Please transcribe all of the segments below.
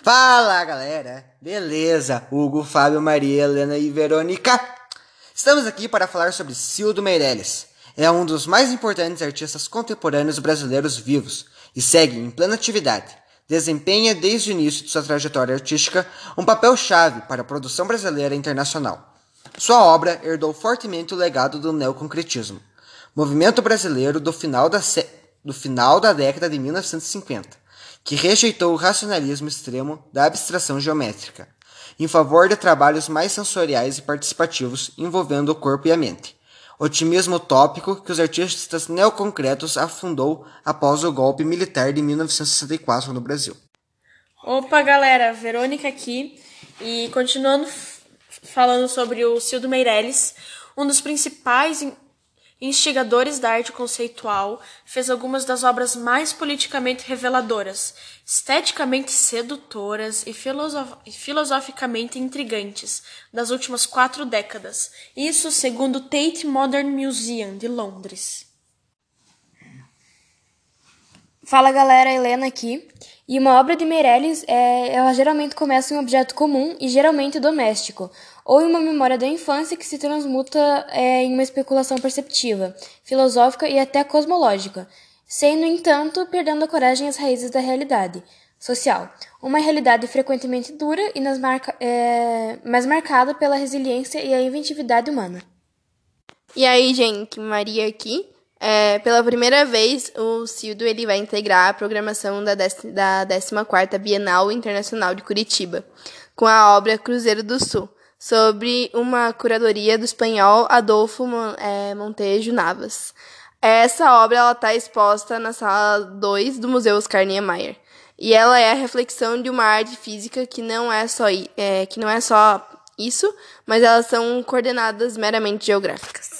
Fala galera, beleza? Hugo, Fábio, Maria, Helena e Verônica. Estamos aqui para falar sobre Cildo Meirelles. É um dos mais importantes artistas contemporâneos brasileiros vivos e segue em plena atividade. Desempenha desde o início de sua trajetória artística um papel-chave para a produção brasileira internacional. Sua obra herdou fortemente o legado do neoconcretismo, movimento brasileiro do final da, do final da década de 1950 que rejeitou o racionalismo extremo da abstração geométrica, em favor de trabalhos mais sensoriais e participativos envolvendo o corpo e a mente. Otimismo utópico que os artistas neoconcretos afundou após o golpe militar de 1964 no Brasil. Opa, galera, Verônica aqui e continuando falando sobre o Cildo Meirelles, um dos principais instigadores da arte conceitual, fez algumas das obras mais politicamente reveladoras, esteticamente sedutoras e, filosof filosoficamente intrigantes das últimas quatro décadas. Isso segundo o Tate Modern Museum de Londres. Fala galera, Helena aqui. E uma obra de Meirelles, é, ela geralmente começa em um objeto comum e geralmente doméstico, ou em uma memória da infância que se transmuta é, em uma especulação perceptiva, filosófica e até cosmológica, sem, no entanto, perdendo a coragem às raízes da realidade social. Uma realidade frequentemente dura e nas marca, é, mas marcada pela resiliência e a inventividade humana. E aí, gente, Maria aqui. É, pela primeira vez, o Cildo ele vai integrar a programação da, da 14ª Bienal Internacional de Curitiba, com a obra Cruzeiro do Sul, sobre uma curadoria do espanhol Adolfo é, Montejo Navas. Essa obra está exposta na sala 2 do Museu Oscar Niemeyer. E ela é a reflexão de uma arte física que não é só, é, que não é só isso, mas elas são coordenadas meramente geográficas.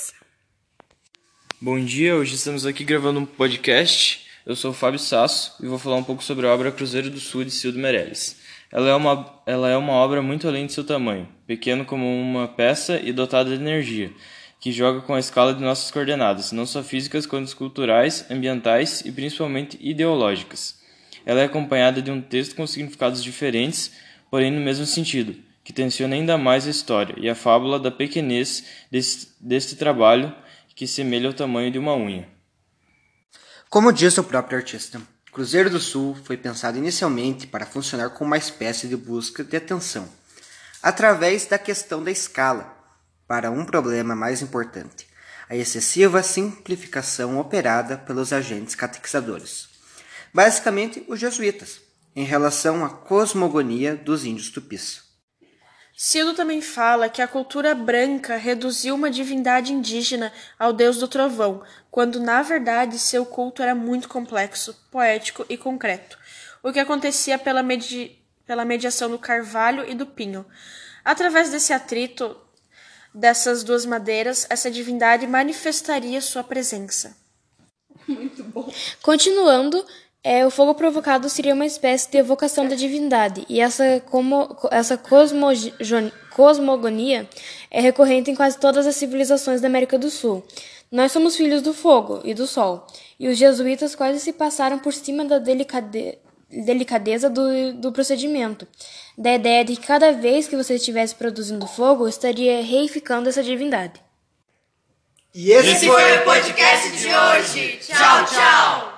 Bom dia, hoje estamos aqui gravando um podcast. Eu sou o Fábio Sasso e vou falar um pouco sobre a obra Cruzeiro do Sul de Cildo Meirelles. Ela é, uma, ela é uma obra muito além de seu tamanho, pequeno como uma peça e dotada de energia, que joga com a escala de nossas coordenadas, não só físicas quanto culturais, ambientais e principalmente ideológicas. Ela é acompanhada de um texto com significados diferentes, porém no mesmo sentido, que tensiona ainda mais a história e a fábula da pequenez deste, deste trabalho que semelha ao tamanho de uma unha. Como diz o próprio artista, Cruzeiro do Sul foi pensado inicialmente para funcionar como uma espécie de busca de atenção, através da questão da escala, para um problema mais importante, a excessiva simplificação operada pelos agentes catequizadores, basicamente os jesuítas, em relação à cosmogonia dos índios tupis. Cildo também fala que a cultura branca reduziu uma divindade indígena ao deus do trovão, quando na verdade seu culto era muito complexo, poético e concreto, o que acontecia pela, medi pela mediação do carvalho e do pinho. Através desse atrito dessas duas madeiras, essa divindade manifestaria sua presença. Muito bom. Continuando, é, o fogo provocado seria uma espécie de evocação da divindade, e essa, como, essa cosmogonia é recorrente em quase todas as civilizações da América do Sul. Nós somos filhos do fogo e do sol, e os jesuítas quase se passaram por cima da delicade, delicadeza do, do procedimento, da ideia de que cada vez que você estivesse produzindo fogo, estaria reificando essa divindade. E esse, esse foi o podcast de hoje. Tchau, tchau!